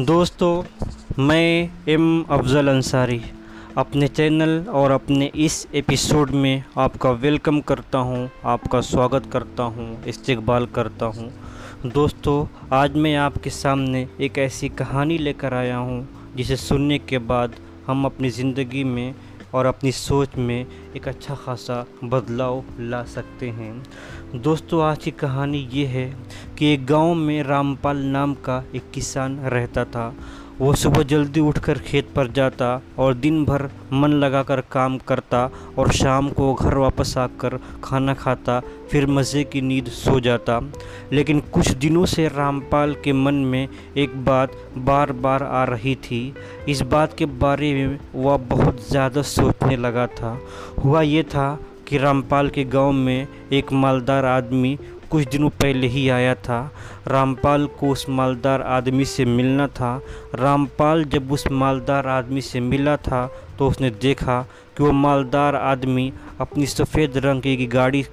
दोस्तों मैं एम अफजल अंसारी अपने चैनल और अपने इस एपिसोड में आपका वेलकम करता हूँ, आपका स्वागत करता हूँ, इस्तकबाल करता हूँ। दोस्तों आज मैं आपके सामने एक ऐसी कहानी लेकर आया हूँ, जिसे सुनने के बाद हम अपनी ज़िंदगी में और अपनी सोच में एक अच्छा खासा बदलाव ला सकते हैं। दोस्तों, आज की कहानी ये है कि एक गाँव में रामपाल नाम का एक किसान रहता था वो सुबह जल्दी उठकर खेत पर जाता और दिन भर मन लगाकर काम करता और शाम को घर वापस आकर खाना खाता, फिर मज़े की नींद सो जाता। लेकिन कुछ दिनों से रामपाल के मन में एक बात बार बार आ रही थी। इस बात के बारे में वह बहुत ज़्यादा सोचने लगा था। हुआ ये था कि रामपाल के गाँव में एक मालदार आदमी कुछ दिनों पहले ही आया था। रामपाल को उस मालदार आदमी से मिलना था। रामपाल जब उस मालदार आदमी से मिला था तो उसने देखा कि वो मालदार आदमी अपनी सफ़ेद रंग की गाड़ी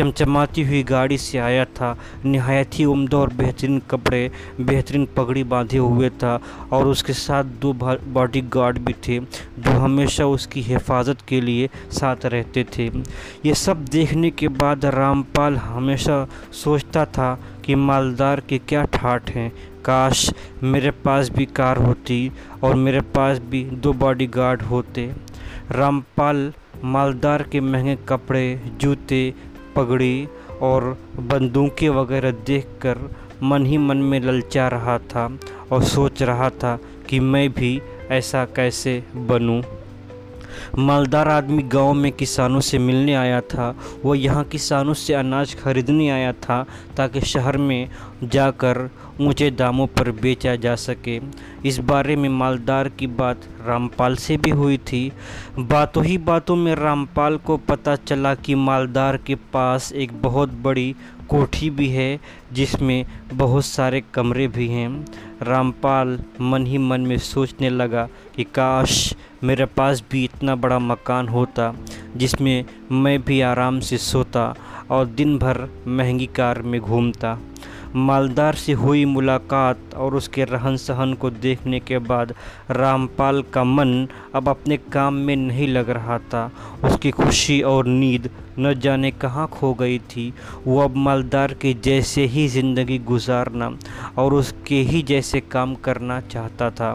चमचमाती हुई गाड़ी से आया था। नहायत ही उम्दा और बेहतरीन कपड़े, बेहतरीन पगड़ी बांधे हुए था और उसके साथ दो बॉडी गार्ड भी थे जो हमेशा उसकी हिफाजत के लिए साथ रहते थे। ये सब देखने के बाद रामपाल हमेशा सोचता था कि मालदार के क्या ठाठ हैं। काश मेरे पास भी कार होती और मेरे पास भी दो बॉडी गार्ड होते। रामपाल मालदार के महँगे कपड़े, जूते पगड़ी और बंदूकें वगैरह देखकर मन ही मन में ललचा रहा था और सोच रहा था कि मैं भी ऐसा कैसे बनूं। मालदार आदमी गाँव में किसानों से मिलने आया था। वो यहाँ किसानों से अनाज खरीदने आया था ताकि शहर में जाकर ऊँचे दामों पर बेचा जा सके। इस बारे में मालदार की बात रामपाल से भी हुई थी। बातों ही बातों में रामपाल को पता चला कि मालदार के पास एक बहुत बड़ी कोठी भी है, जिसमें बहुत सारे कमरे भी हैं। रामपाल मन ही मन में सोचने लगा कि काश मेरे पास भी इतना बड़ा मकान होता, जिसमें मैं भी आराम से सोता और दिन भर महँगी कार में घूमता। मालदार से हुई मुलाकात और उसके रहन सहन को देखने के बाद रामपाल का मन अब अपने काम में नहीं लग रहा था। उसकी खुशी और नींद न जाने कहाँ खो गई थी। वो अब मालदार के जैसे ही ज़िंदगी गुजारना और उसके ही जैसे काम करना चाहता था।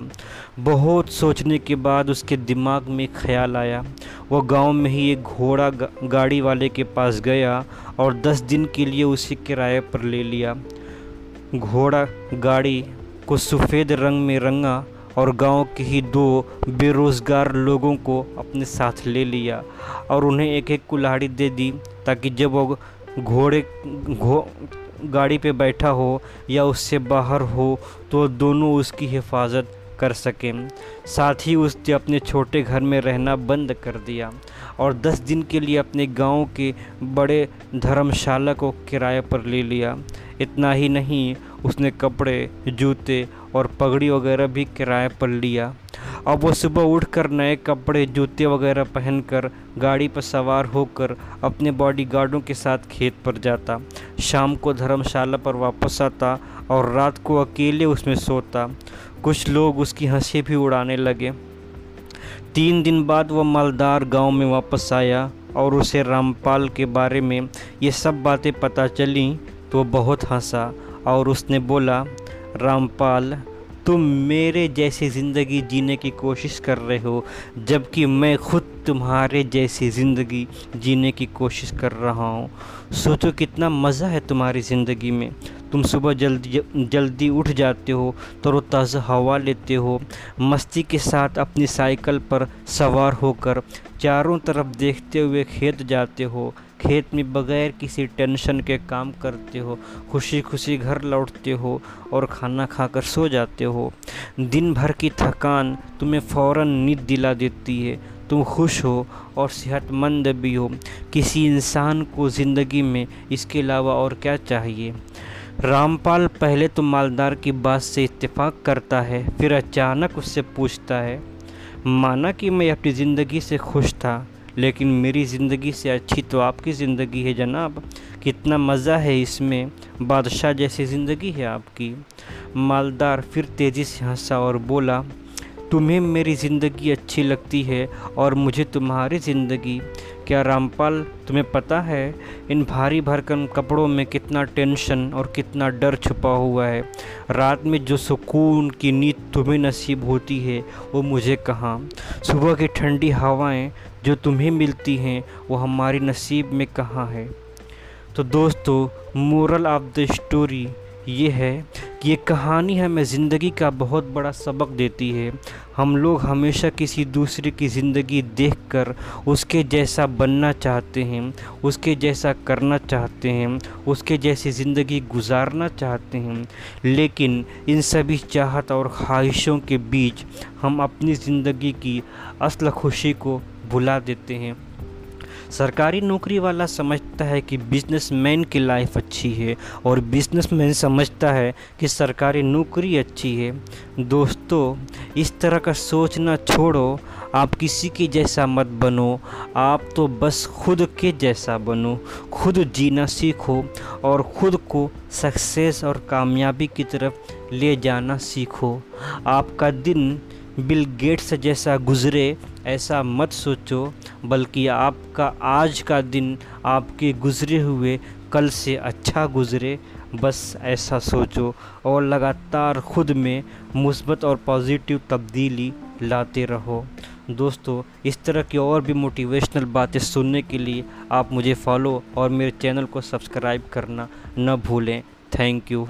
बहुत सोचने के बाद उसके दिमाग में ख्याल आया। वह गाँव में ही एक घोड़ा गाड़ी वाले के पास गया और दस दिन के लिए उसे किराए पर ले लिया। घोड़ा गाड़ी को सफ़ेद रंग में रंगा और गाँव के ही दो बेरोज़गार लोगों को अपने साथ ले लिया और उन्हें एक एक कुल्हाड़ी दे दी ताकि जब वो घोड़े, घो गाड़ी पे बैठा हो या उससे बाहर हो तो दोनों उसकी हिफाजत कर सकें। साथ ही उसने अपने छोटे घर में रहना बंद कर दिया और दस दिन के लिए अपने गाँव के बड़े धर्मशाला को किराए पर ले लिया। इतना ही नहीं, उसने कपड़े, जूते और पगड़ी वगैरह भी किराए पर लिया। अब वो सुबह उठकर नए कपड़े, जूते वगैरह पहनकर गाड़ी पर सवार होकर अपने बॉडी गार्डों के साथ खेत पर जाता। शाम को धर्मशाला पर वापस आता और रात को अकेले उसमें सोता। कुछ लोग उसकी हँसी भी उड़ाने लगे। तीन दिन बाद वह मालदार गाँव में वापस आया और उसे रामपाल के बारे में ये सब बातें पता चली तो बहुत हंसा और उसने बोला, रामपाल तुम मेरे जैसी ज़िंदगी जीने की कोशिश कर रहे हो, जबकि मैं खुद तुम्हारे जैसी ज़िंदगी जीने की कोशिश कर रहा हूँ। सोचो कितना मज़ा है तुम्हारी ज़िंदगी में। तुम सुबह जल्दी जल्दी उठ जाते हो, तरोताज़ा हवा लेते हो, मस्ती के साथ अपनी साइकिल पर सवार होकर चारों तरफ़ देखते हुए खेत जाते हो खेत में बगैर किसी टेंशन के काम करते हो खुशी खुशी घर लौटते हो और खाना खाकर सो जाते हो। दिन भर की थकान तुम्हें फ़ौर नींद दिला देती है। तुम खुश हो और सेहतमंद भी हो। किसी इंसान को ज़िंदगी में इसके अलावा और क्या चाहिए? रामपाल पहले तो मालदार की बात से इत्तेफाक करता है, फिर अचानक उससे पूछता है, माना कि मैं अपनी ज़िंदगी से खुश था? लेकिन मेरी ज़िंदगी से अच्छी तो आपकी ज़िंदगी है जनाब। कितना मज़ा है इसमें। बादशाह जैसी ज़िंदगी है आपकी। मालदार फिर तेज़ी से हंसा और बोला, तुम्हें मेरी ज़िंदगी अच्छी लगती है और मुझे तुम्हारी ज़िंदगी। क्या रामपाल, तुम्हें पता है, इन भारी भरकम कपड़ों में कितना टेंशन और कितना डर छुपा हुआ है। रात में जो सुकून की नींद तुम्हें नसीब होती है, वो मुझे कहाँ। सुबह की ठंडी हवाएँ जो तुम्हें मिलती हैं, वो हमारी नसीब में कहाँ है? तो दोस्तों मोरल ऑफ़ द स्टोरी ये है कि ये कहानी हमें ज़िंदगी का बहुत बड़ा सबक देती है। हम लोग हमेशा किसी दूसरे की ज़िंदगी देखकर उसके जैसा बनना चाहते हैं, उसके जैसा करना चाहते हैं, उसके जैसी ज़िंदगी गुजारना चाहते हैं। लेकिन इन सभी चाहत और ख्वाहिशों के बीच हम अपनी ज़िंदगी की असल खुशी को भुला देते हैं। सरकारी नौकरी वाला समझता है कि बिजनेसमैन की लाइफ अच्छी है और बिजनेसमैन समझता है कि सरकारी नौकरी अच्छी है। दोस्तों, इस तरह का सोचना छोड़ो। आप किसी के जैसा मत बनो। आप तो बस खुद के जैसा बनो। खुद जीना सीखो और ख़ुद को सक्सेस और कामयाबी की तरफ़ ले जाना सीखो। आपका दिन बिल गेट्स जैसा गुज़रे ऐसा मत सोचो, बल्कि आपका आज का दिन आपके गुज़रे हुए कल से अच्छा गुज़रे। बस ऐसा सोचो और लगातार ख़ुद में मुस्बत और पॉजिटिव तब्दीली लाते रहो। दोस्तों, इस तरह की और भी मोटिवेशनल बातें सुनने के लिए आप मुझे फॉलो और मेरे चैनल को सब्सक्राइब करना न भूलें। Thank you